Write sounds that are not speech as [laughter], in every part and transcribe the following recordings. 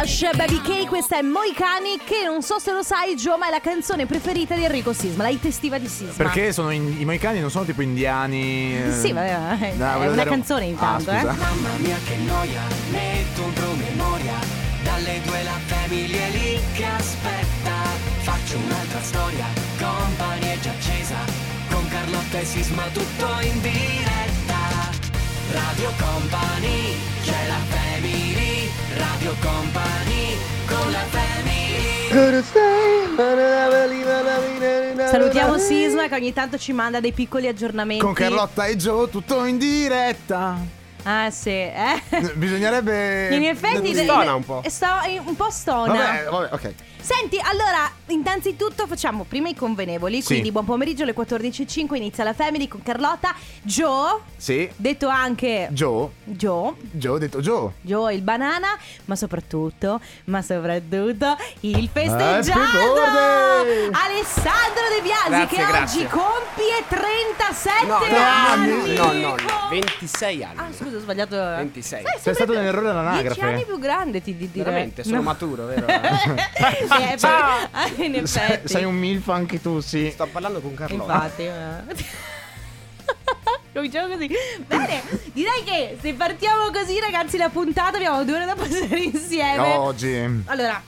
Rush, Baby K, questa è Moicani che non so se lo sai Gio ma è la canzone preferita di Enrico Sisma, la hit estiva di Sisma. Perché sono in- i moicani non sono tipo indiani. eh. Sì, vabbè, è No, volevo una dare canzone intanto, Ah, eh. Mamma mia che noia, metto un promemoria Dalle due la famiglia è lì che aspetta Faccio un'altra storia, company è già accesa Con Carlotta e Sisma tutto in diretta Radio Company, c'è la family Radio Company, con la family Salutiamo Sisma che ogni tanto ci manda dei piccoli aggiornamenti. Con Carlotta e Joe tutto in diretta. Ah sì, eh. Bisognerebbe. In effetti Stona un po'. Sto un po' stona. Vabbè, vabbè, ok. Senti, allora, innanzitutto facciamo prima i convenevoli, Sì. quindi buon pomeriggio alle 14.05 inizia la Family con Carlotta, Joe, Sì. detto anche Joe. Joe, Joe, ho detto Joe. Joe il banana, ma soprattutto, ma soprattutto il festeggiato! Alessandro De Biasi Grazie, che grazie. oggi compie 37 No, anni. no, no, no, no, 26 anni. Ah, scusa, ho sbagliato. 26. Sai, Sei stato nell'errore 10 all'anagrafe. anni più grande ti di- direi. Veramente, sono No. maturo, vero? [laughs] [laughs] Eh, però- [laughs] in Sei, effetti. sei un milf anche tu, sì. Sto parlando con Carlotta. Infatti, eh. [laughs] Cominciamo così. Bene, direi che se partiamo così, ragazzi, la puntata abbiamo due ore da passare insieme. Oggi. Allora,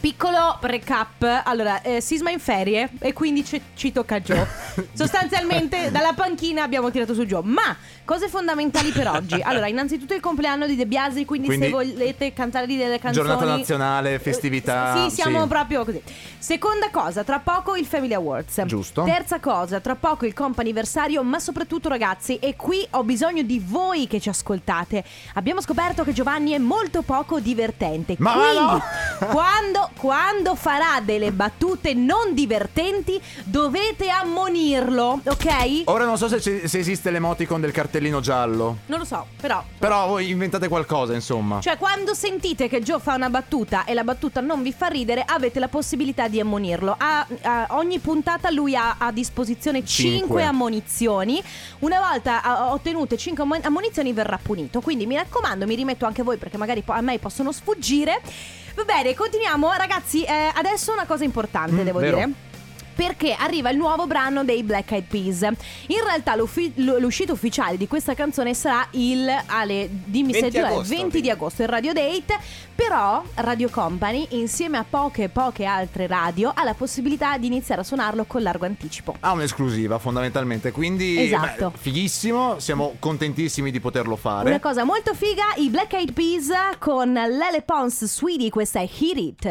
piccolo recap. Allora, eh, Sisma in ferie e quindi ci, ci tocca Joe. Sostanzialmente dalla panchina abbiamo tirato su Joe. Ma cose fondamentali per oggi. [laughs] Allora, innanzitutto il compleanno di De Biasi, quindi, Quindi- se volete cantare di delle canzoni Giornata nazionale, eh, festività, Sì, siamo sì. proprio così. Seconda cosa, tra poco il Family Awards. Giusto. Terza cosa, tra poco il comp'anniversario, ma soprattutto ragazzi, e qui ho bisogno di voi che ci ascoltate. Abbiamo scoperto che Giovanni è molto poco divertente. Ma quindi, no! [laughs] quando, quando farà delle battute non divertenti, dovete ammonirlo, ok? Ora non so se, se esiste l'emoticon del cartellino giallo. Non lo so, però Però voi inventate qualcosa, insomma. Cioè, quando sentite che Joe fa una battuta e la battuta non vi fa ridere, avete la possibilità di ammonirlo. A, a ogni puntata lui ha a disposizione 5 Cinque. ammonizioni. Una volta ottenute 5 ammonizioni verrà punito. Quindi mi raccomando, mi rimetto anche voi perché magari a me possono sfuggire. Va bene, continuiamo. Ragazzi, eh, adesso una cosa importante, Mm, devo vero. dire. Perché arriva il nuovo brano dei Black Eyed Peas. In realtà l'uscita ufficiale di questa canzone sarà il alle, dimmi se 20 giù, è agosto. 20 di agosto, il Radio Date. Però Radio Company, insieme a poche poche altre radio, ha la possibilità di iniziare a suonarlo con largo anticipo. Ha un'esclusiva fondamentalmente, quindi Esatto. beh, fighissimo, siamo contentissimi di poterlo fare. Una cosa molto figa, i Black Eyed Peas con Lele Pons Sweetie, questa è Hit It.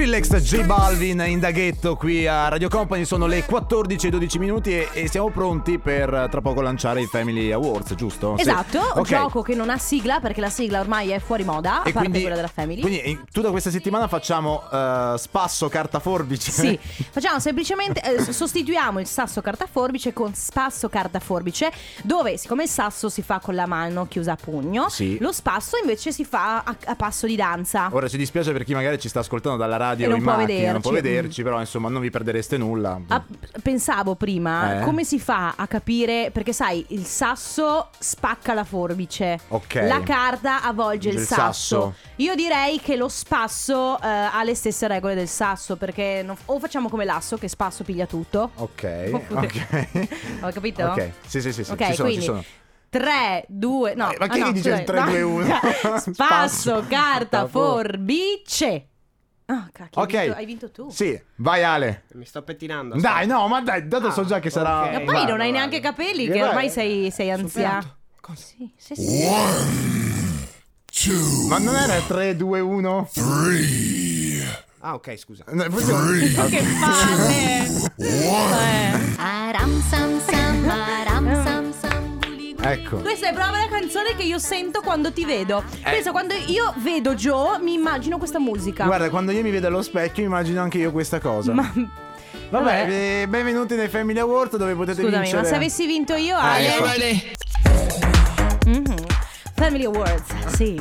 Skrillex, J Balvin in daghetto qui a Radio Company sono le 14 e 12 minuti e, e siamo pronti per eh, tra poco lanciare i Family Awards, giusto? Sì. Esatto, Ok. gioco che non ha sigla perché la sigla ormai è fuori moda, a E parte quindi, quella della Family. quindi eh, tutta questa settimana facciamo eh, spasso carta forbice. Sì, [laughs] facciamo semplicemente eh, sostituiamo il sasso carta forbice con spasso carta forbice, dove siccome il sasso si fa con la mano chiusa a pugno, Sì. lo spasso invece si fa a, a passo di danza. Ora ci dispiace per chi magari ci sta ascoltando dalla radio E non in può macchina, non può vederci. vederci, però insomma non vi perdereste nulla. Ah, pensavo prima Eh? come si fa a capire perché sai il sasso spacca la forbice Ok. la carta avvolge il, Il sasso. sasso. io direi che lo spasso eh, ha le stesse regole del sasso perché non- o facciamo come l'asso che spasso piglia tutto Ok, [laughs] Oppure- ok. [laughs] Ho capito? Ok, sì, sì, sì, sì, Ok, ci sono, quindi ci sono. 3, 2, no. Eh, ma ah, chi no, dice il scusate, 3, 2, 1? Spasso, Spasso, carta, carta, forbice. Ah, cacchio, Ok. hai, vinto, hai vinto tu. Sì, vai Ale. Mi sto pettinando. Dai, no, ma dai, dato Ah, so già che sarà... ok. Ma poi Vado, non hai vado. neanche capelli, Eh, che vai. ormai sei, sei anziano. Cosa? Sì, sì, sì. Ma non era 3, 2, 1? Ah, ok, scusa. Che palle! Eh. Aram sam sam, aram sam. Ecco. Questa è proprio la canzone che io sento quando ti vedo. Penso quando io vedo Joe, mi immagino questa musica. Guarda, quando io mi vedo allo specchio immagino anche io questa cosa. Ma Vabbè, vabbè. eh, benvenuti nei Family Award dove potete scusami, vincere... ma se avessi vinto io, Eh, Ale. Mhm. Family Awards, sì.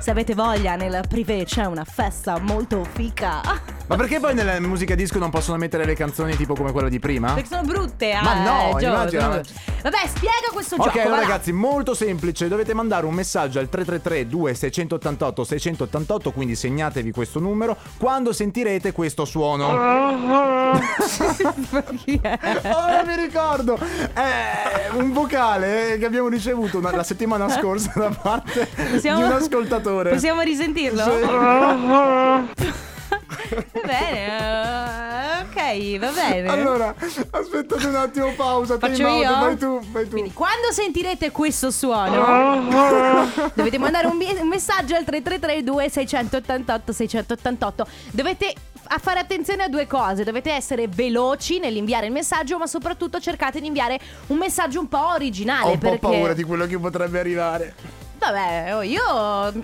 Se avete voglia, nel privé c'è una festa molto fica. Ma perché poi nella musica disco non possono mettere le canzoni tipo come quella di prima? Perché sono brutte. Ma eh, no, Gio, immagina. Vabbè, spiega questo Ok, gioco. allora va là. ragazzi, molto semplice. Dovete mandare un messaggio al 333 2688 688, quindi segnatevi questo numero quando sentirete questo suono. [laughs] Ora mi ricordo, è un vocale eh, che abbiamo ricevuto una- la settimana scorsa da parte Possiamo- di un ascoltatore. Possiamo risentirlo? Sì. Va bene, eh, ok, va bene. Allora, aspettate un attimo, pausa. time Faccio out, io? Vai tu, vai tu. Quindi quando sentirete questo suono [laughs] dovete mandare un, mi- un messaggio al 333 2688 688. Dovete a fare attenzione a due cose, dovete essere veloci nell'inviare il messaggio, ma soprattutto cercate di inviare un messaggio un po' originale Ho un po' perché paura di quello che potrebbe arrivare. Vabbè, oh, io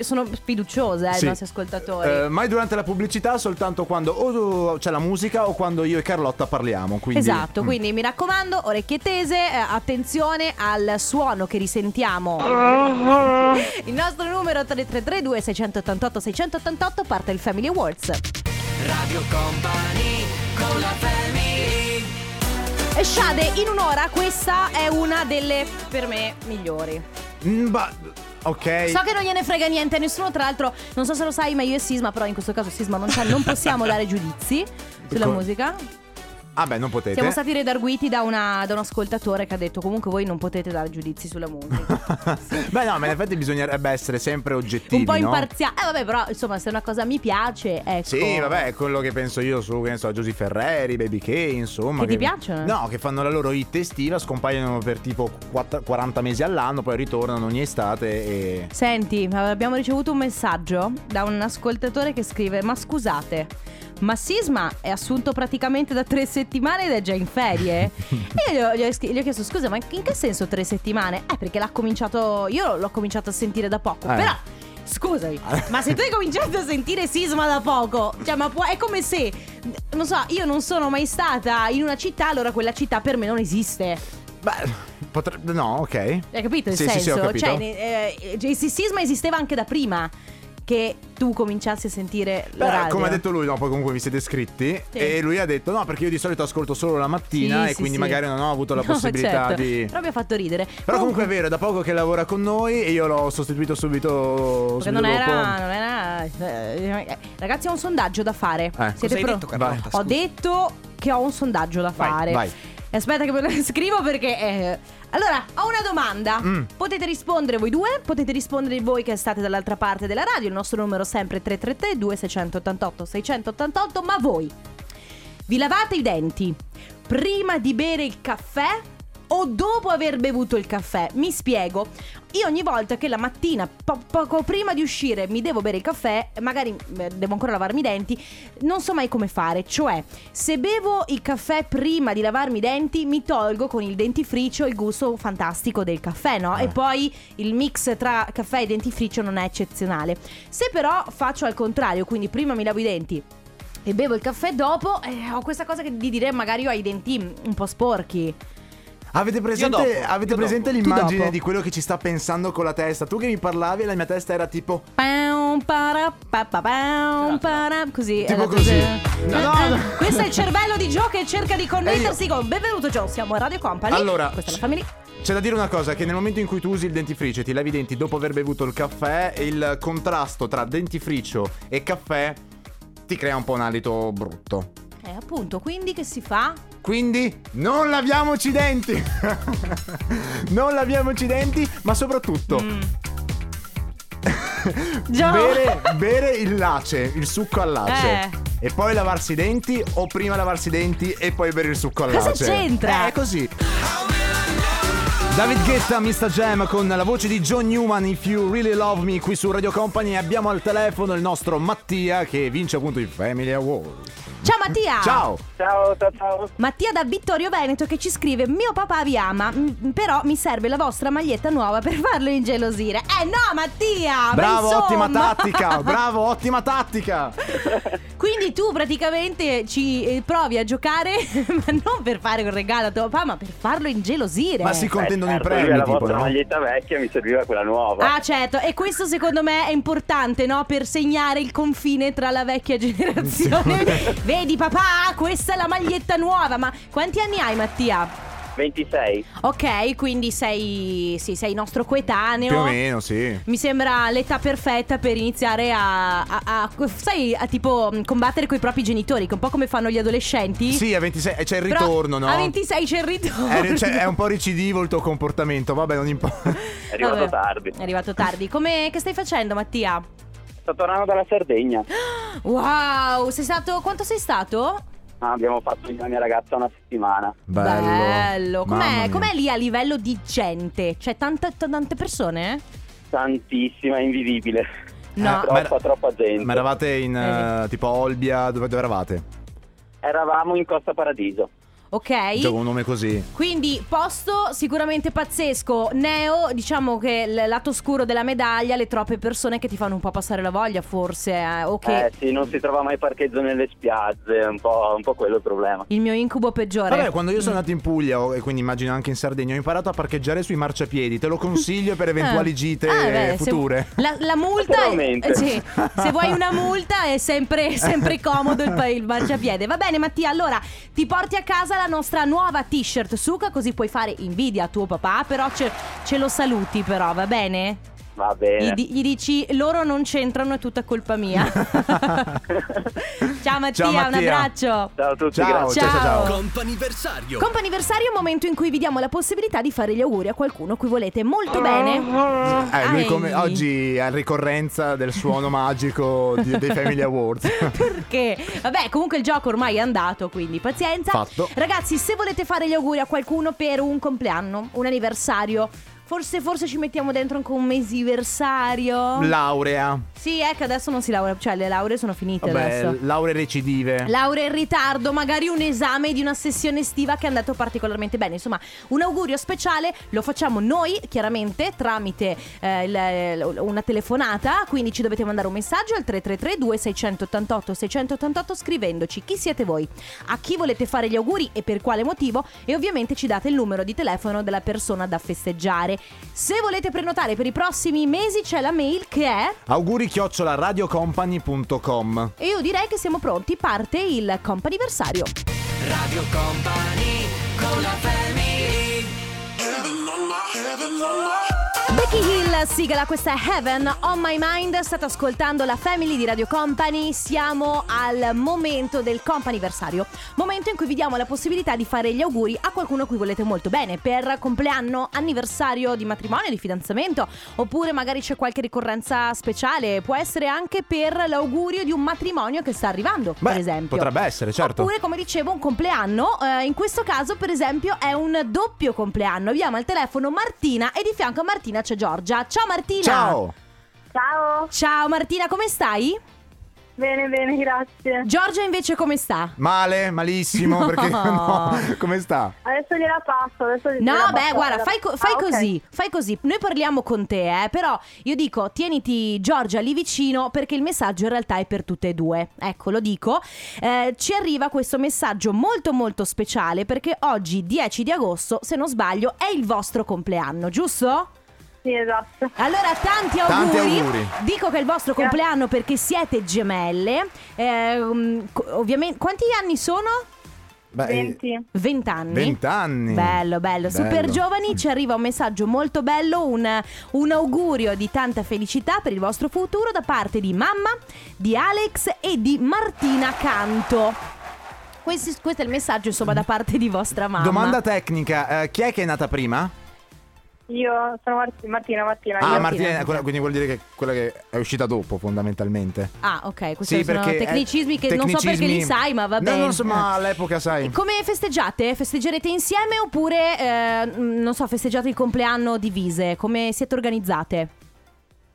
sono fiduciosa eh, Sì. ai nostri ascoltatori. Eh, mai durante la pubblicità, soltanto quando o c'è la musica o quando io e Carlotta parliamo. Quindi, Esatto, Mm. quindi mi raccomando, orecchie tese, eh, attenzione al suono che risentiamo. [laughs] Il nostro numero 3332 688 688 parte il Family Awards. Radio Company con la family E Shade, in un'ora questa è una delle per me migliori. Mm, ba- ok. So che non gliene frega niente a nessuno, tra l'altro non so se lo sai, ma io e Sisma, però in questo caso Sisma non c'è, non possiamo [laughs] dare giudizi sulla musica. Ah, beh, non potete. Siamo stati redarguiti da, una- da un ascoltatore che ha detto comunque voi non potete dare giudizi sulla musica. [laughs] Beh, no, ma in effetti bisognerebbe essere sempre oggettivi. un po' no? imparziale. Eh vabbè, però insomma, se una cosa mi piace, ecco. Sì, vabbè, è quello che penso io su, che ne so, Giusy Ferreri, Baby K, insomma. Che ti piacciono? No, che fanno la loro hit estiva, scompaiono per tipo quatt- 40 mesi all'anno, poi ritornano ogni estate e... Senti, abbiamo ricevuto un messaggio da un ascoltatore che scrive: Ma scusate. Ma Sisma è assunto praticamente da tre settimane ed è già in ferie? [laughs] e io gli ho, gli ho chiesto: Scusa, ma in che senso tre settimane? Eh, perché l'ha cominciato. Io l'ho cominciato a sentire da poco. Eh. Però, scusami, ma se tu hai cominciato a sentire Sisma da poco, cioè, ma può, è come se. Non so, io non sono mai stata in una città, allora quella città per me non esiste. Beh, potrebbe... No, ok. Hai capito il Sì, sì, sì, ho senso? capito. cioè, eh, il sisma esisteva anche da prima che tu cominciassi a sentire la Beh, radio. come ha detto lui, no, poi comunque vi siete iscritti Sì. e lui ha detto no perché io di solito ascolto solo la mattina Sì, e sì, quindi sì. magari non ho avuto la [laughs] No, possibilità certo. di... Però mi ha fatto ridere. Però comunque è vero, da poco che lavora con noi e io l'ho sostituito subito, Perché subito non dopo. era, non era eh, Ragazzi, ho un sondaggio da fare. Eh. Siete pronti? Ho detto che ho un sondaggio da Vai, fare. vai. Aspetta che me lo [laughs] scrivo perché... eh, Allora, ho una domanda. Mm. Potete rispondere voi due, potete rispondere voi che state dall'altra parte della radio. Il nostro numero è sempre 333 2688 688 ma voi vi lavate i denti prima di bere il caffè o dopo aver bevuto il caffè? Mi spiego. Io ogni volta che la mattina, po- poco prima di uscire, mi devo bere il caffè, magari eh, devo ancora lavarmi i denti, non so mai come fare. Cioè, se bevo il caffè prima di lavarmi i denti, mi tolgo con il dentifricio il gusto fantastico del caffè, no? Eh. E poi il mix tra caffè e dentifricio non è eccezionale. Se però faccio al contrario, quindi prima mi lavo i denti e bevo il caffè dopo, eh, ho questa cosa che di dire magari ho i denti un po' sporchi. Avete presente, dopo, avete presente l'immagine di quello che ci sta pensando con la testa? Tu che mi parlavi e la mia testa era tipo... Pam, para, pa, pa, pam, para, Così. Tipo eh, così. No, No, no, no. Questo è il cervello di Joe che cerca di connettersi con Benvenuto Joe, siamo a Radio Company. Allora, Questa è la famiglia. C'è da dire una cosa, che nel momento in cui tu usi il dentifricio e ti lavi i denti dopo aver bevuto il caffè, il contrasto tra dentifricio e caffè ti crea un po' un alito brutto. Eh, appunto, quindi che si fa? Quindi non laviamoci i denti! [laughs] non laviamoci i denti, ma soprattutto Mm. [laughs] Bere, bere il lace, il succo al lace. Eh. E poi lavarsi i denti o prima lavarsi i denti e poi bere il succo al Cosa lace. c'entra? Eh, È così. David Guetta, Mr. Jam con la voce di John Newman, If You Really Love Me qui su Radio Company. Abbiamo al telefono il nostro Mattia che vince appunto il Family Award. Ciao Mattia. Ciao. Ciao, ciao, ciao. Mattia da Vittorio Veneto che ci scrive Mio papà vi ama m- Però mi serve la vostra maglietta nuova per farlo ingelosire Eh no Mattia ma Bravo, insomma. ottima [laughs] tattica. Bravo, ottima tattica. [laughs] Quindi tu praticamente ci eh, provi a giocare [laughs] Ma non per fare un regalo a tuo papà Ma per farlo ingelosire Ma si contendono i certo, lui premi, è la tipo, vostra no? maglietta vecchia, mi serviva quella nuova. Ah certo, e questo secondo me è importante, no? Per segnare il confine tra la vecchia generazione. Vedi papà, questa è la maglietta nuova, ma quanti anni hai Mattia? 26. Ok, quindi sei, sì, sei nostro coetaneo. Più o meno, sì. Mi sembra l'età perfetta per iniziare a, a- a- sai, a tipo mh, combattere con i propri genitori, che è un po' come fanno gli adolescenti. Sì, a 26 e c'è il Però ritorno, no? A 26 c'è il ritorno. È, cioè, è un po' recidivo il tuo comportamento, vabbè, non importa. È arrivato Vabbè, tardi. È arrivato tardi. Come, che stai facendo, Mattia? Sto tornando dalla Sardegna. [gasps] Wow, sei stato. Quanto sei stato? Ah, abbiamo fatto con la mia ragazza una settimana. Bello. Com'è, Mamma mia. com'è lì a livello di gente? C'è tanta, t- tante persone? Tantissima, invisibile. No. Eh, ma Troppa, era- troppa gente. Ma eravate in eh, tipo Olbia, dove, dove eravate? Eravamo in Costa Paradiso. Ok. Gioco un nome così. Quindi posto sicuramente pazzesco. Neo, diciamo che il lato scuro della medaglia, le troppe persone che ti fanno un po' passare la voglia, forse. eh, o che Eh sì, non si trova mai parcheggio nelle spiagge, è un po', un po' quello il problema. il mio incubo peggiore. Vabbè, quando io sono andato in Puglia, e quindi immagino anche in Sardegna, ho imparato a parcheggiare sui marciapiedi. Te lo consiglio per [laughs] eventuali Ah. gite Ah, beh, se- future. la, la multa è, eh, sì, se vuoi una [laughs] multa è sempre, sempre comodo il, il marciapiede. Va bene Mattia, allora ti porti a casa la nostra nuova t-shirt Suka così puoi fare invidia a tuo papà, però ce, ce lo saluti però, va bene? Va Gli, bene. di- gli dici loro non c'entrano, è tutta colpa mia. [laughs] ciao Mattia, Ciao, un Mattia. abbraccio. Ciao a tutti, Ciao, grazie. ciao, ciao, ciao. Comp'anniversario Comp'anniversario è un momento in cui vi diamo la possibilità di fare gli auguri a qualcuno a cui volete molto bene. Eh, lui come oggi è a ricorrenza del suono magico di- dei Family Awards. [laughs] Perché? Vabbè, comunque il gioco ormai è andato, quindi pazienza. Fatto. Ragazzi, se volete fare gli auguri a qualcuno per un compleanno, un anniversario, forse, forse ci mettiamo dentro anche un mesiversario. Laurea. sì, è che adesso non si laurea, cioè le lauree sono finite Vabbè, adesso. lauree recidive. Laurea in ritardo, magari un esame di una sessione estiva che è andato particolarmente bene. Insomma, un augurio speciale lo facciamo noi, chiaramente, tramite eh, il- una telefonata. Quindi ci dovete mandare un messaggio al 333-2688-688 scrivendoci chi siete voi, a chi volete fare gli auguri e per quale motivo. E ovviamente ci date il numero di telefono della persona da festeggiare. Se volete prenotare per i prossimi mesi, c'è la mail che è. Auguri chiocciola radiocompany.com. E io direi che siamo pronti, parte il comp'anniversario. Radio Company con la family Becky Hill, sigla, questa è Heaven on My Mind. State ascoltando la Family di Radio Company. Siamo al momento del comp'anniversario. Momento in cui vi diamo la possibilità di fare gli auguri a qualcuno a cui volete molto bene. Per compleanno, anniversario di matrimonio, di fidanzamento. Oppure magari c'è qualche ricorrenza speciale. Può essere anche per l'augurio di un matrimonio che sta arrivando, Beh, per esempio. potrebbe essere, certo. Oppure, come dicevo, un compleanno. Eh, in questo caso, per esempio, è un doppio compleanno. Abbiamo al telefono Martina e di fianco a Martina c'è Giorgia. Ciao Martina. Ciao. Ciao, Ciao Martina, come stai? bene, bene, grazie. Giorgia invece come sta? Male, malissimo, perché [laughs] no, come sta? Adesso gliela passo, adesso No, gliela beh, passo. guarda, fai, co- fai Ah, così, fai così. Noi parliamo con te, eh, però io dico, tieniti Giorgia lì vicino perché il messaggio in realtà è per tutte e due. Ecco, lo dico. Eh, ci arriva questo messaggio molto molto speciale perché oggi, 10 di agosto, se non sbaglio, è il vostro compleanno, giusto? Sì, esatto. Allora, tanti Tanti auguri. auguri. Dico che è il vostro compleanno perché siete gemelle. Co- ovviamente, quanti anni sono? Beh, eh, 20. 20 anni. 20 anni. Bello, bello, super Bello. giovani. Ci arriva un messaggio molto bello, un, un augurio di tanta felicità per il vostro futuro da parte di mamma, di Alex e di Martina Canto. Questi- questo è il messaggio, insomma, da parte di vostra mamma. Domanda tecnica, eh, chi è che è nata prima? Io sono Mart- Martina, Martina. Ah, Martina, Martina, ok. quella- quindi vuol dire che quella che è uscita dopo, fondamentalmente. Ah, ok, questi Sì, sono perché eh, tecnicismi che non so perché tecnicismi- li sai, ma va No, bene. non so, ma all'epoca sai. Come festeggiate? Festeggerete insieme oppure, eh, non so, festeggiate il compleanno divise? Come siete organizzate?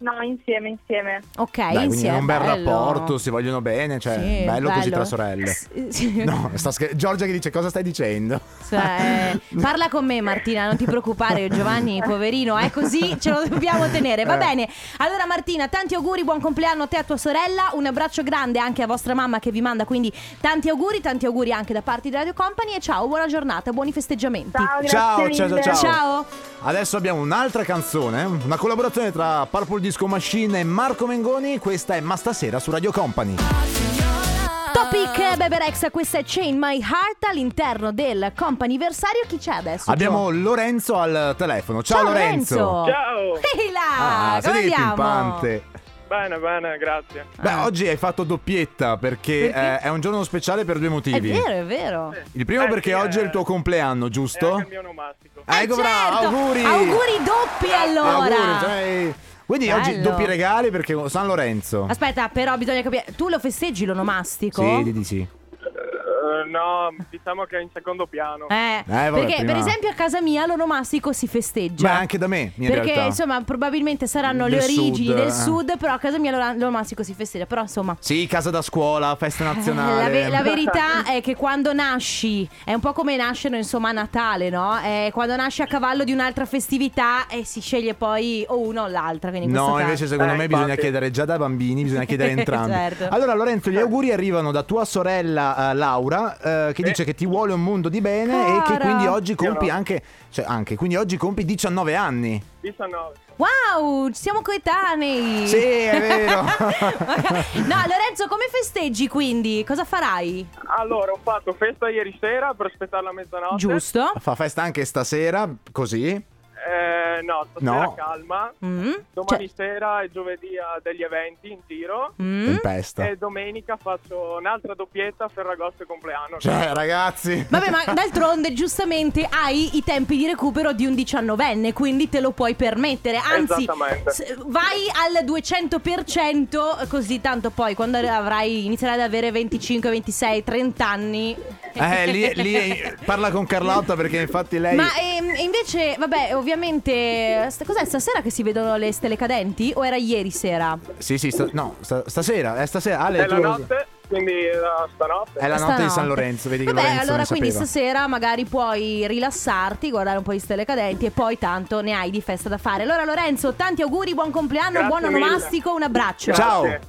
No, insieme, insieme. Ok, Dai, quindi insieme. è un bel bello. rapporto, si vogliono bene, cioè Sì, bello, così bello. tra sorelle. [laughs] S- sì. No, sta scher- Giorgia che dice cosa stai dicendo? Cioè, parla con me Martina, non ti preoccupare Giovanni, poverino, è così, ce lo dobbiamo tenere, va Eh. bene. Allora Martina, tanti auguri, buon compleanno a te e a tua sorella, un abbraccio grande anche a vostra mamma che vi manda quindi tanti auguri, tanti auguri anche da parte di Radio Company e ciao, buona giornata, buoni festeggiamenti. Ciao, ciao, ciao, ciao. Ciao. Adesso abbiamo un'altra canzone, una collaborazione tra Purple Disco Machine e Marco Mengoni. Questa è Ma stasera su Radio Company. Topic Bebe Rex, questa è Chain My Heart all'interno del comp'anniversario. Chi c'è adesso? Abbiamo Lorenzo al telefono. Ciao, Lorenzo. Ciao! Ehi là, Ah, come sei andiamo? pimpante. Bene, bene, grazie. Beh, oggi hai fatto doppietta perché, Perché? eh, è un giorno speciale per due È motivi. vero, è vero. Il primo Eh, perché sì, oggi è il eh. tuo compleanno, È giusto? anche il mio onomastico. Eh, ecco, bravo, certo. auguri. Auguri doppi allora. Auguri, cioè- Quindi oggi Bello. doppi regali perché San Lorenzo. Aspetta, però bisogna capire. Tu lo festeggi l'onomastico? Sì, di sì. Eh, no, diciamo che è in secondo piano. Eh, vabbè, perché prima- per esempio a casa mia l'onomastico si festeggia. Beh, anche da me, in perché realtà. insomma probabilmente saranno le Del origini sud, del eh. sud, però a casa mia l'onomastico si festeggia. Però insomma Sì, casa da scuola, festa eh, nazionale. la, ve- la [laughs] verità è che quando nasci è un po' come nascere insomma a Natale, no? Eh, quando nasci a cavallo di un'altra festività e si sceglie poi o una o l'altra. Quindi in No, invece secondo Eh, me bisogna infatti. chiedere già da bambini, bisogna chiedere [laughs] entrambi. Certo. Allora Lorenzo, gli auguri arrivano da tua sorella eh, Laura eh, che dice che ti vuole un mondo di bene e che Cara. quindi oggi compi anche, cioè anche, quindi oggi compi 19 anni. 19. Wow, siamo coetanei. Sì, è vero. [laughs] no, Lorenzo, come festeggi quindi? Cosa farai? Allora, ho fatto festa ieri sera per aspettare la mezzanotte. Giusto? Fa festa anche stasera, così. Eh, no, stasera No. calma. Mm? Domani Cioè- sera e giovedì ho degli eventi in tiro. mm? Tempesta. E domenica faccio un'altra doppietta Ferragosto e compleanno. Cioè, ragazzi. Vabbè, ma [laughs] d'altronde giustamente hai i tempi di recupero di un diciannovenne, quindi te lo puoi permettere. Anzi, vai al 200%, così tanto poi quando avrai inizierai ad avere 25, 26, 30 anni. Eh, lì, lì parla con Carlotta perché infatti lei... Ma ehm, invece, vabbè, ovviamente, st- cos'è stasera che si vedono le stelle cadenti? O era ieri sera? Sì, sì, sta- no, sta- stasera, è stasera. Ale, È la tu lo- notte, quindi la stanotte. È la notte di San Lorenzo, vedi che Vabbè, Lorenzo allora quindi sapeva. stasera magari puoi rilassarti, guardare un po' di stelle cadenti e poi tanto ne hai di festa da fare. Allora Lorenzo, tanti auguri, buon compleanno, Grazie buon mille. onomastico, un abbraccio. Ciao. Ciao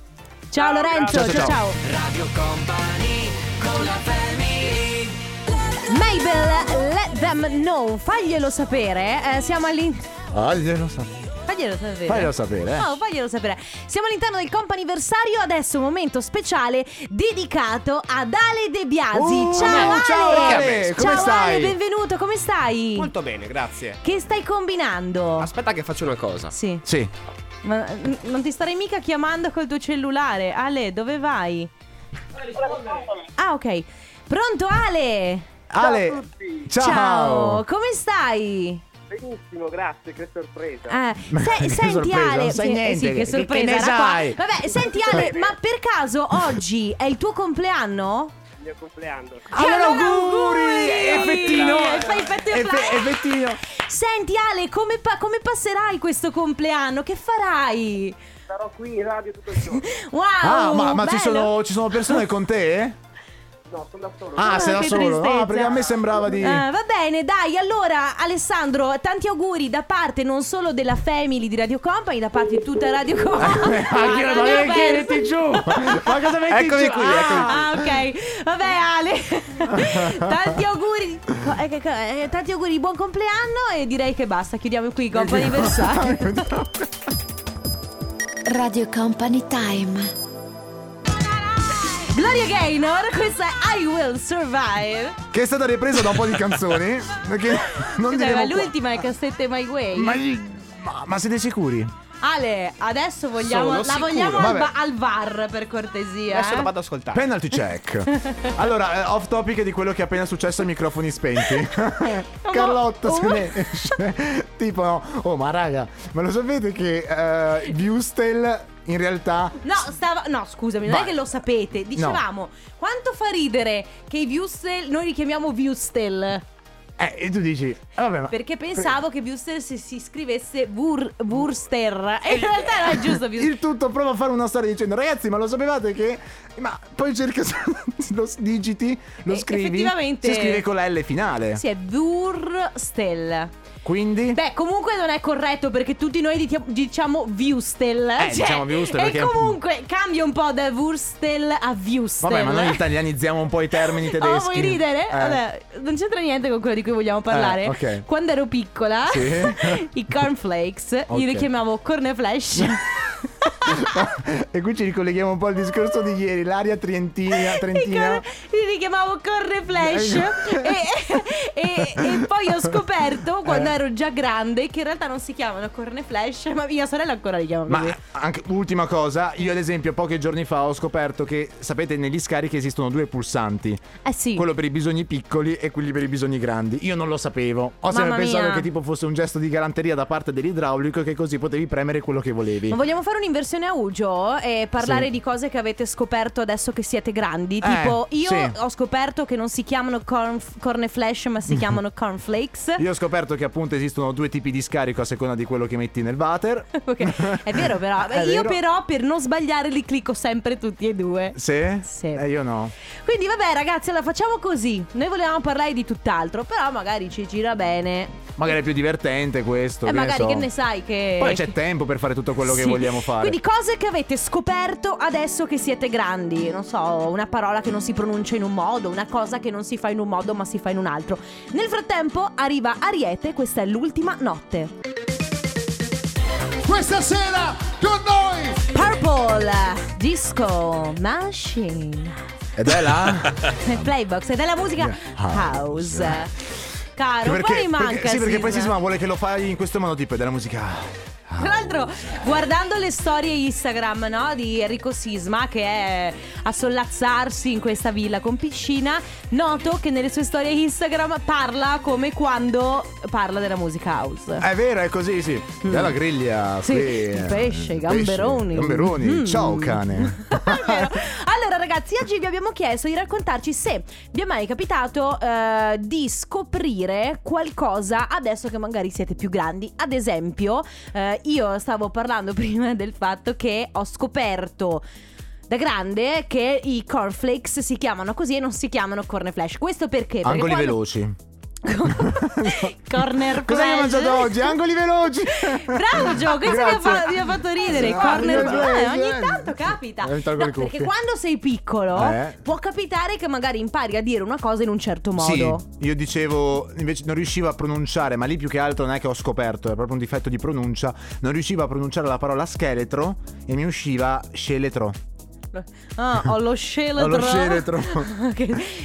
Ciao, Lorenzo, grazie. ciao Ciao, ciao. Radio Company con la Mabel, let them know, faglielo sapere. eh, siamo all'in... Faglielo sapere. Faglielo sapere. Faglielo sapere, eh. Oh, faglielo sapere. Siamo all'interno del comp'anniversario, adesso un momento speciale dedicato ad Ale De Biasi. Uh, ciao Ale! ciao, Ale, come Ciao stai? Ale, benvenuto, come stai? Molto bene, grazie. Che stai combinando? Aspetta che faccio una cosa. Sì. Sì. Ma n- non ti starei mica chiamando col tuo cellulare. Ale, dove vai? Ah, ok. Pronto Ale? Ale, ciao. come stai? Benissimo, grazie, che sorpresa. Eh, Ma se- che senti sorpresa, Ale, non sai sì, niente, sì, che- che che sorpresa ne era qua. sai? Vabbè, senti Ale, ma per caso oggi è il tuo compleanno? Il mio compleanno. Allora, allora, auguri! auguri! Effettino! E fai Effe- effettino! Senti Ale, come, pa- come passerai questo compleanno? Che farai? Sarò qui in radio tutto il giorno. [laughs] Wow! Ah, ma, ma ci, sono, ci sono persone con te? No, sono da solo. Ah, sei da che solo? Ah, perché a me sembrava di... Eh, va bene, dai, allora Alessandro, tanti auguri da parte non solo della Family di Radio Company, da parte di tutta Radio [laughs] Company. Anche Ne ho che metti giù? Ma cosa metti Eccomi giù? qui, Ah. eccomi Ah, ok. Vabbè, Ale. [laughs] tanti auguri. eh, eh, tanti auguri di buon compleanno e direi che basta, chiudiamo qui il compo anniversario. [laughs] Radio Company Time. Gloria Gaynor, questa è I Will Survive. Che è stata ripresa da un po' di canzoni. [laughs] Perché non diremo ma qua. l'ultima è Cassette My Way. Ma, ma, ma siete sicuri? Ale, adesso vogliamo, Sono la sicuro. vogliamo al, Vabbè. va- al VAR per cortesia. Adesso eh? la vado ad ascoltare. Penalty check. [laughs] Allora, eh, off topic di quello che è appena successo ai microfoni spenti. [laughs] Carlotta oh, se ne esce. tipo, no. oh, ma raga, ma lo sapete che eh, Viewstel in realtà. No, stava. No, scusami, non Vai. è che lo sapete. Dicevamo, quanto fa ridere che i Viewstel. Noi li chiamiamo Viewstel. Eh, e tu dici, eh, vabbè, ma Perché pensavo che Wuster si, si scrivesse Wur, Wurster. E in realtà è giusto Wuster. il tutto prova a fare una storia dicendo ragazzi ma lo sapevate che ma poi cerca [laughs] lo digiti lo Eh, scrivi effettivamente- si scrive con la L finale Sì, è Wurstel. Quindi Beh, comunque non è corretto perché tutti noi diciamo Wustel. Eh, diciamo Wustel E perché- comunque cambia un po' da Wurstel a Wustel. vabbè ma noi italianizziamo un po' i termini [laughs] tedeschi Oh, vuoi ridere? Eh. Vabbè, non c'entra niente con quello di cui vogliamo parlare. Eh, ok. Quando ero piccola, Sì. [laughs] i cornflakes, Ok. io li chiamavo corneflash. [laughs] [laughs] e qui ci ricolleghiamo un po' al discorso di ieri l'aria trientina [laughs] trentina li chiamavo corneflash. e, e- e poi ho scoperto quando Eh. ero già grande che in realtà non si chiamano corneflash, ma mia sorella ancora li chiama. Ma anche ultima cosa, io ad esempio pochi giorni fa ho scoperto che sapete negli scarichi esistono due pulsanti, Eh sì. quello per i bisogni piccoli e quelli per i bisogni grandi. Io non lo sapevo. Ho sempre Mamma pensato mia. che tipo fosse un gesto di galanteria da parte dell'idraulico che così potevi premere quello che volevi. Ma vogliamo fare un'inversione a Uggio e parlare Sì. di cose che avete scoperto adesso che siete grandi? Tipo, io sì. ho scoperto che non si chiamano corn, corneflash, ma si [laughs] chiamano cornflakes. Io ho scoperto che appunto esistono due tipi di scarico a seconda di quello che metti nel water. [laughs] Ok, È vero, però. [laughs] È io, vero. però, per non sbagliare, li clicco sempre tutti e due. Sì? Sì. Eh, io no. Quindi, vabbè, ragazzi, allora facciamo così. Noi volevamo parlare di tutt'altro, però magari ci gira bene. Magari è più divertente questo. E che ne magari so. che ne sai che. Poi c'è tempo per fare tutto quello che Sì. vogliamo fare. Quindi cose che avete scoperto adesso che siete grandi. Non so, una parola che non si pronuncia in un modo, una cosa che non si fa in un modo ma si fa in un altro. Nel frattempo arriva Ariete, questa è l'ultima notte. Questa sera con noi Purple Disco Machine. Ed è là? [laughs] Playbox ed è la musica house. Caro, un po' mi manca. perché- sì, perché poi. Sisma vuole che lo fai in questo modo tipo della musica. Tra l'altro, guardando le storie Instagram no, di Enrico Sisma, che è a sollazzarsi in questa villa con piscina, noto che nelle sue storie Instagram parla come quando parla della musica house. È vero, è così, sì. Dalla griglia. Mm. Sì, qui, pesce, i gamberoni. Gamberoni. Mm. Ciao cane. [laughs] Ragazzi, oggi vi abbiamo chiesto di raccontarci se vi è mai capitato eh, di scoprire qualcosa adesso che magari siete più grandi. Ad esempio, eh, io stavo parlando [laughs] prima del fatto che ho scoperto da grande che i cornflakes si chiamano così e non si chiamano cornflash. Questo perché? Perché Angoli quando- veloci. [laughs] Corner Cosa hai mangiato oggi? Angoli veloci. Bravo Gio, questo mi ha, fa- mi ha fatto ridere. Ah, Corner angoli eh, ogni eh. tanto capita. No, perché quando sei piccolo Eh. può capitare che magari impari a dire una cosa in un certo modo. Sì, io dicevo, invece non riuscivo a pronunciare, ma lì più che altro non è che ho scoperto, è proprio un difetto di pronuncia. Non riuscivo a pronunciare la parola scheletro e mi usciva sceletro. Ah, ho lo sceletro. Ho lo sceletro. [laughs]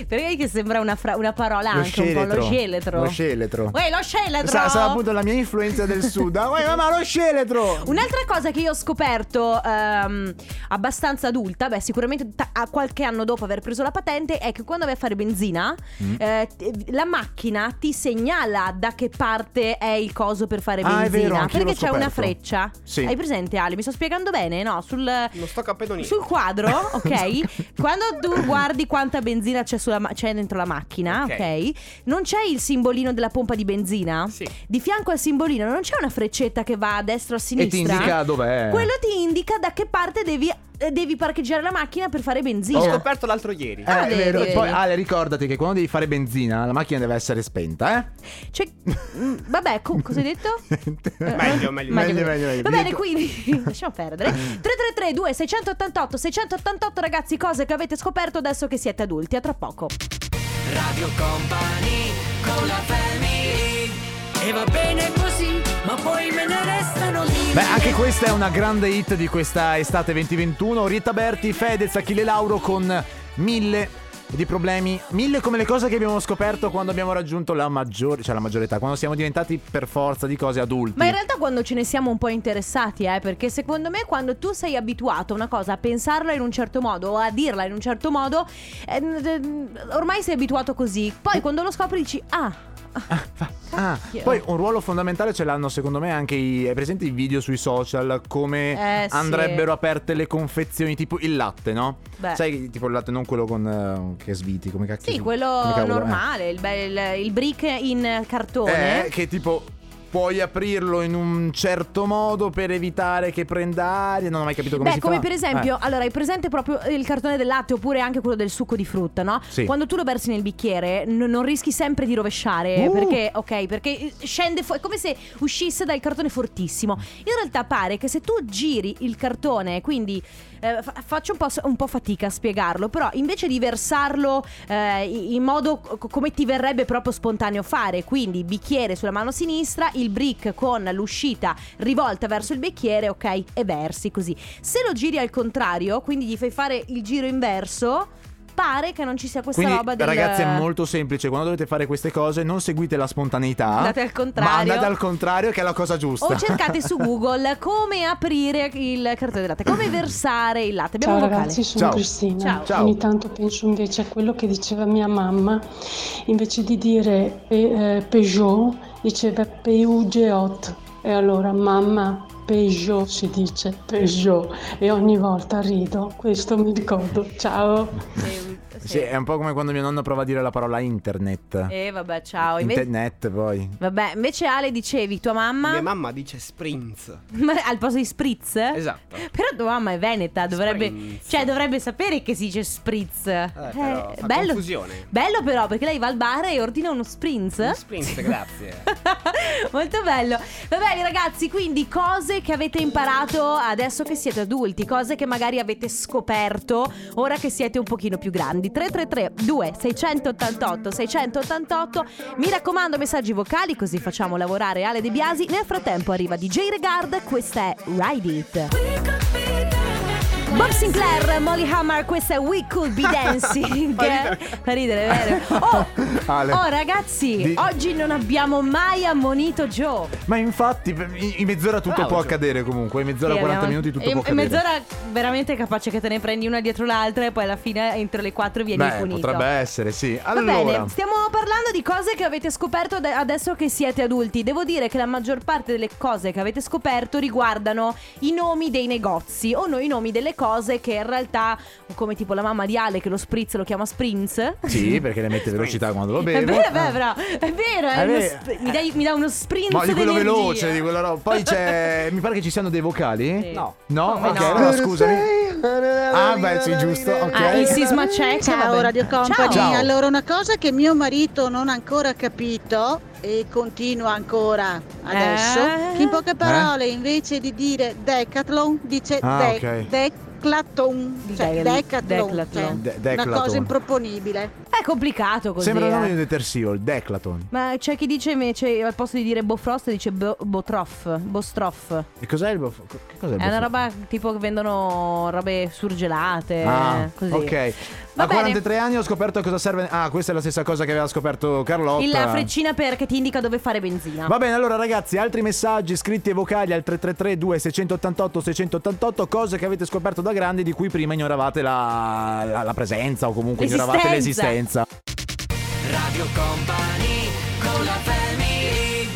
Perché che sembra una, fra- una parola Lo anche un po' lo sceletro. Lo sceletro. Uè, lo sceletro. Sa- sarà appunto la mia influenza del sud. Ah, uè, mamma, lo sceletro! Un'altra cosa che io ho scoperto ehm, abbastanza adulta, beh, sicuramente ta- a qualche anno dopo aver preso la patente, è che quando vai a fare benzina, Mm. eh, t- la macchina ti segnala da che parte è il coso per fare Ah, è benzina. vero, perché c'è una freccia. Sì. Hai presente, Ali? Mi sto spiegando bene? No, sul. Non sto capendo niente. Sul quadro, [laughs] ok? Quando tu guardi quanta benzina c'è, ma- c'è dentro la macchina, ok? Non c'è il simbolino della pompa di benzina? Sì. Di fianco al simbolino non c'è una freccetta che va a destra o a E sinistra? ti indica dov'è. Quello ti indica da che parte devi, eh, devi parcheggiare la macchina per fare benzina. L'ho scoperto l'altro ieri. Eh, Ah, è vero. vedi, Poi. Ale, ricordati che quando devi fare benzina, la macchina deve essere spenta, eh? Cioè, mm, vabbè, co- [laughs] cosa hai detto? Eh, Meglio, meglio. Meglio, meglio, meglio. Va bene, quindi [laughs] lasciamo perdere. 333 2688 688 ragazzi, cose che avete scoperto adesso che siete adulti. A tra poco. Radio Company con la family E va bene così, poi me ne restano mille Beh, anche questa è una grande hit di questa estate 2021. Rita Berti, Fedez, Achille Lauro con mille di problemi, mille come le cose che abbiamo scoperto quando abbiamo raggiunto la maggiore, cioè la maggiore età, quando siamo diventati per forza di cose adulti. Ma in realtà quando ce ne siamo un po' interessati, eh, perché secondo me quando tu sei abituato a una cosa, a pensarla in un certo modo o a dirla in un certo modo, eh, ormai sei abituato così. Poi quando lo scopri dici, ah, Ah, Cacchio. poi un ruolo fondamentale ce l'hanno secondo me anche i, hai presente i video sui social come Eh, sì. andrebbero aperte le confezioni tipo il latte, no? Beh. Sai tipo il latte non quello con, che sviti, come cacchio. Sì, quello cavolo è? normale, il, bel- il brick in cartone. Eh, che tipo puoi aprirlo in un certo modo per evitare che prenda aria. Non ho mai capito come Beh, si come fa. per esempio, Eh. allora hai presente proprio il cartone del latte oppure anche quello del succo di frutta, no? Sì. Quando tu lo versi nel bicchiere n- non rischi sempre di rovesciare Uh. perché, ok, perché scende fuori, è come se uscisse dal cartone fortissimo. In realtà pare che se tu giri il cartone, quindi eh, fa- faccio un po', un po' fatica a spiegarlo, però invece di versarlo eh, in modo co- come ti verrebbe proprio spontaneo fare, quindi bicchiere sulla mano sinistra, il brick con l'uscita rivolta verso il bicchiere, ok, e versi così. Se lo giri al contrario, quindi gli fai fare il giro inverso, pare che non ci sia questa Quindi, roba del ragazzi, è molto semplice. Quando dovete fare queste cose, non seguite la spontaneità. Andate al contrario. Ma andate al contrario, che è la cosa giusta. o cercate su Google come aprire il cartone di latte, come versare il latte. Abbiamo Ciao un vocale. ragazzi, sono Ciao. Cristina. Ciao. Ciao. Ogni tanto penso invece a quello che diceva mia mamma, invece di dire pe- eh, Peugeot, diceva Peugeot. E allora mamma, Peugeot si dice Peugeot e ogni volta rido, questo mi ricordo. Ciao. Sì, Sì, è un po' come quando mio nonno prova a dire la parola internet. E vabbè, ciao. Internet, poi. vabbè, invece Ale dicevi tua mamma Mia mamma dice Sprinz. al posto di spritz? Esatto. Però tua mamma è veneta, dovrebbe, Spritz. cioè, dovrebbe sapere che si dice spritz. Eh, però fa bello, confusione. bello però perché lei va al bar e ordina uno spritz. Sprinz, grazie. [laughs] Molto bello. Va bene ragazzi, quindi cose che avete imparato adesso che siete adulti, cose che magari avete scoperto ora che siete un pochino più grandi. 333 2688 688. Mi raccomando messaggi vocali così facciamo lavorare Ale De Biasi. Nel frattempo arriva DJ Regard, questa è Ride It. Bob Sinclair, Molly Hammer, questa è We Could Be Dancing. [laughs] Fa ridere, vero? Oh, Ale. oh, ragazzi, Di- oggi non abbiamo mai ammonito Joe. Ma infatti, in in mezz'ora tutto Bravo, può Gio. accadere comunque. In mezz'ora, Sì, 40 abbiamo- minuti tutto in, può in accadere. mezz'ora veramente capace che te ne prendi una dietro l'altra e poi alla fine entro le quattro vieni Beh, punito. potrebbe essere, sì. Va Allora, bene, stiamo parlando di cose che avete scoperto ade- adesso che siete adulti. Devo dire che la maggior parte delle cose che avete scoperto riguardano i nomi dei negozi o no, i nomi delle cose che in realtà, come tipo la mamma di Ale che lo spritz lo chiama Sprinz. sì, perché le mette velocità quando lo È beve. vero, è vero, però, è vero, è È uno vero. sp- mi, dai- mi dà uno sprint Ma di quello d'energia. veloce, di quella roba. Poi c'è. [laughs] mi pare che ci siano dei vocali? Sì. No. No? Come ok, no? allora scusami. Ah, beh, sì, giusto. Ok. Ah, il sisma check. Ciao. Radio Company, Ciao. allora una cosa che mio marito non ha ancora capito e continua ancora adesso, Eh? che in poche parole invece di dire Decathlon dice Ah, de- ok. Declaton, cioè Decathlon, Decathlon. cioè, una cosa improponibile. È complicato così. Sembra il nome eh. di un detersivo, il Declaton. Ma c'è chi dice invece al posto di dire Bofrost dice bo- Botroff, Bostroff. E cos'è il bof- Che cos'è il È una bof- roba tipo che vendono robe surgelate. Ah, così. ok. Va a bene. 43 anni ho scoperto cosa serve. Ah, questa è la stessa cosa che aveva scoperto Carlotta. Il- La freccina per che ti indica dove fare benzina. Va bene, allora ragazzi, altri messaggi scritti e vocali al 333 2688 688, cose che avete scoperto da grandi di cui prima ignoravate la, la- la presenza o comunque ignoravate L'esistenza. l'esistenza. Radio Company con la family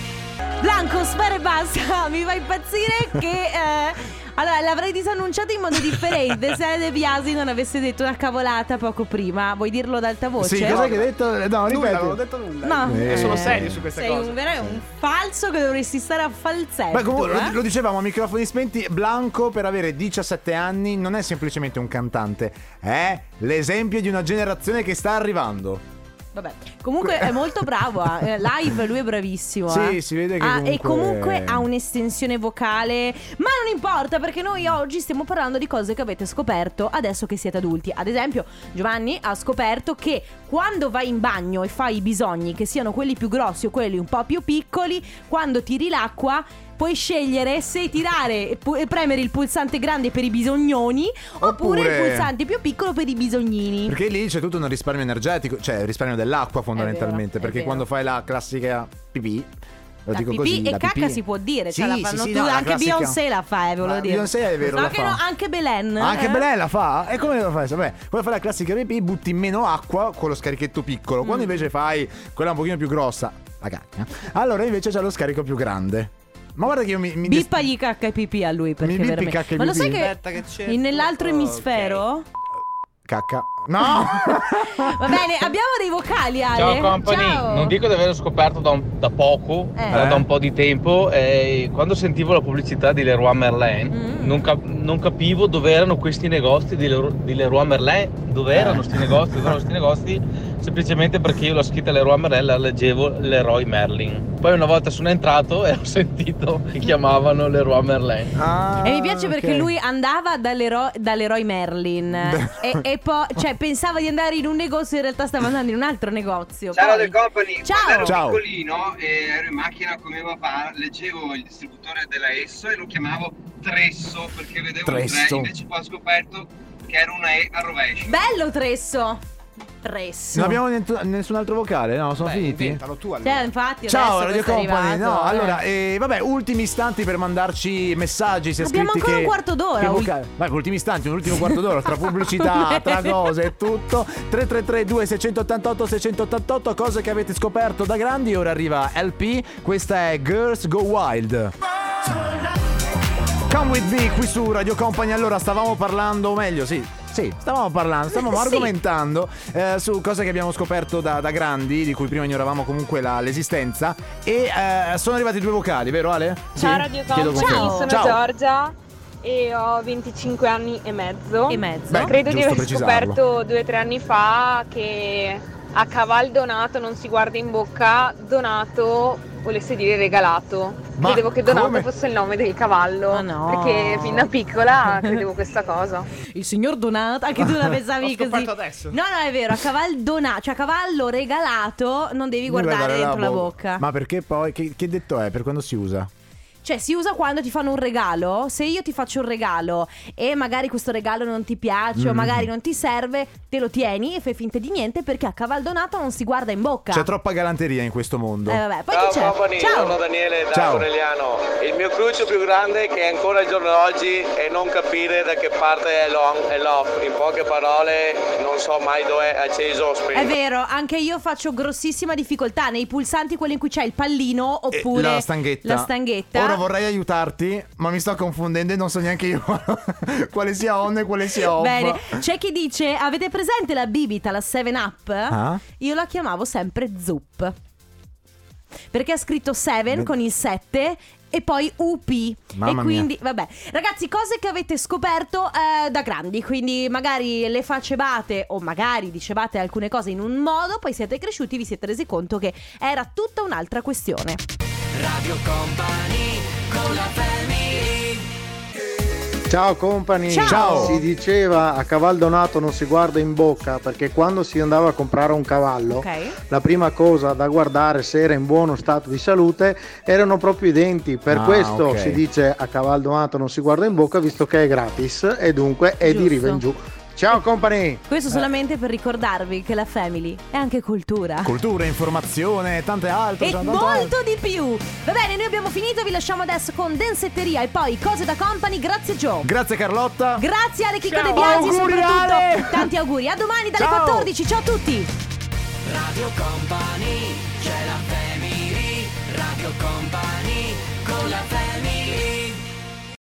Blanco, spera e basta. [laughs] Mi fa impazzire che. eh, allora, l'avrei disannunciato in modo differente [laughs] se De Biasi non avesse detto una cavolata poco prima. Vuoi dirlo ad alta voce? Sì, cos'è che hai detto? No, Nulla, ripeti. non ho detto nulla. No. Io Eh. sono serio su queste Sei cose. un, vero- un falso che dovresti stare a falsetto. Beh, comunque eh? lo, lo dicevamo a microfoni spenti, Blanco per avere 17 anni non è semplicemente un cantante, è l'esempio di una generazione che sta arrivando. Vabbè, comunque è molto bravo. eh. Live lui è bravissimo. Sì, eh. si vede che Ah, E comunque- comunque ha un'estensione vocale. Ma non importa perché noi oggi stiamo parlando di cose che avete scoperto adesso che siete adulti. Ad esempio, Giovanni ha scoperto che quando vai in bagno e fai i bisogni, che siano quelli più grossi o quelli un po' più piccoli, quando tiri l'acqua. Puoi scegliere se tirare e pu- e premere il pulsante grande per i bisognoni oppure, Oppure- il pulsante più piccolo per i bisognini. Perché lì c'è tutto un risparmio energetico, cioè il risparmio dell'acqua fondamentalmente, è perché vero. quando fai la classica pipì, lo dico così, e cacca pipì. si può dire, Sì, cioè la sì, fanno sì, no, anche classica- Beyoncé la fa, eh, volevo dire. Beyoncé è vero, So la che fa. no, anche Belen. Anche eh? Belè la fa? E come lo fai? Vabbè, quando fai la classica pipì butti meno acqua con lo scarichetto piccolo. Mm. Quando invece fai quella un pochino più grossa, la cacca, allora invece c'è lo scarico più grande. Ma guarda che io mi... mi Bippagli cacca e pipì a lui perché Mi bippi veramente. cacca e Ma lo sai che Aspetta che in- nell'altro Ok. emisfero Cacca. No! [laughs] Va bene, abbiamo dei vocali, Ale. Ciao company, Ciao. non dico di averlo scoperto da, un- da poco, Eh. ma da un po' di tempo, e quando sentivo la pubblicità di Leroy Merlin Mm. non, cap- non capivo dove erano questi negozi di, Leroy- di Leroy Merlin, dove erano questi negozi, dove erano questi negozi, semplicemente perché io la scritta Leroy Merlin la leggevo Leroy Merlin. Poi una volta sono entrato e [laughs] ho sentito che chiamavano Leroy Merlin. Ah, E mi piace perché ok. lui andava dall'ero- dall'eroe Merlin [laughs] e, e poi cioè, pensava di andare in un negozio, in realtà stava andando in un altro negozio. Ciao Poi- del company, Ciao. quando ero Ciao. piccolino e ero in macchina con mio papà, leggevo il distributore della Esso e lo chiamavo Tresso perché vedevo il Tresso. tre, invece poi ho scoperto che era una E a rovescio. Bello Tresso. Tresso. Non abbiamo niente- nessun altro vocale? No, sono finiti? Inventalo tu Cioè, infatti, Ciao Radio Company. arrivato, No, eh. allora, eh, vabbè, ultimi istanti per mandarci messaggi. Se Abbiamo ancora che, un quarto d'ora, vocali- Vai, ultimi istanti, un ultimo quarto d'ora tra [laughs] pubblicità, tra cose e tutto. 333 2688 688 cose che avete scoperto da grandi. Ora arriva LP. Questa è Girls Go Wild. Come with me qui su Radio Company. Allora, stavamo parlando, o meglio, sì. Sì, stavamo parlando, stavamo Sì. argomentando eh, su cose che abbiamo scoperto da, da grandi, di cui prima ignoravamo comunque la- l'esistenza. E eh, sono arrivati due vocali, vero Ale? Ciao Sì? Radio Company, conferma. sono Ciao. Giorgia e ho 25 anni e mezzo. E mezzo. Beh, Credo di aver precisarlo. scoperto due o tre anni fa che a caval donato non si guarda in bocca, donato volesse dire regalato. Ma credevo che donato come? fosse il nome del cavallo. Ma no. Perché fin da piccola [laughs] credevo questa cosa. Il signor Donato, anche tu la [laughs] pensavi così. adesso. No, no, è vero, a cavallo donato, cioè a cavallo regalato non devi guardare dentro la bocca. Ma perché poi? Che, che detto è? Per quando si usa? Cioè, si usa quando ti fanno un regalo. Se io ti faccio un regalo e magari questo regalo non ti piace o Mm. magari non ti serve, te lo tieni e fai finta di niente perché a caval donato non si guarda in bocca. C'è troppa galanteria in questo mondo. Eh, vabbè, poi Ciao company, Ciao. sono Daniele da Ciao. Conegliano. Il mio cruccio più grande che ancora al giorno d'oggi è non capire da che parte è l'on e l'off. In poche parole non so mai dove è acceso o spento. È vero, anche io faccio grossissima difficoltà nei pulsanti quelli in cui c'è il pallino oppure la stanghetta. la stanghetta. Ora vorrei aiutarti, ma mi sto confondendo e non so neanche io [laughs] quale sia on e quale sia off. Bene, c'è chi dice: Avete presente la bibita, la 7 Up? Ah? Io la chiamavo sempre Zup. Perché ha scritto 7 Beh. con il 7 e poi UP. Mamma e quindi, vabbè, ragazzi, cose che avete scoperto eh, da grandi. Quindi, magari le facevate, o magari dicevate alcune cose in un modo, poi siete cresciuti, vi siete resi conto che era tutta un'altra questione. Radio Company Ciao company, Ciao. Ciao. si diceva a caval donato non si guarda in bocca perché quando si andava a comprare un cavallo Ok? la prima cosa da guardare se era in buono stato di salute erano proprio i denti, per Ah, questo ok. si dice a caval donato non si guarda in bocca visto che è gratis e dunque è di Giusto. riva in giù. Ciao company! Questo solamente per ricordarvi che la family è anche cultura. Cultura, informazione tante altre. E molto di più. Va bene, noi abbiamo finito, vi lasciamo adesso con Densetteria e poi cose da company. Grazie Gio. Grazie Carlotta. Grazie Ale Chicco. De Biasi Auguri, soprattutto. Ale. Tanti auguri. A domani dalle Ciao. 14. Ciao a tutti. Radio Company c'è la family Radio Company con la family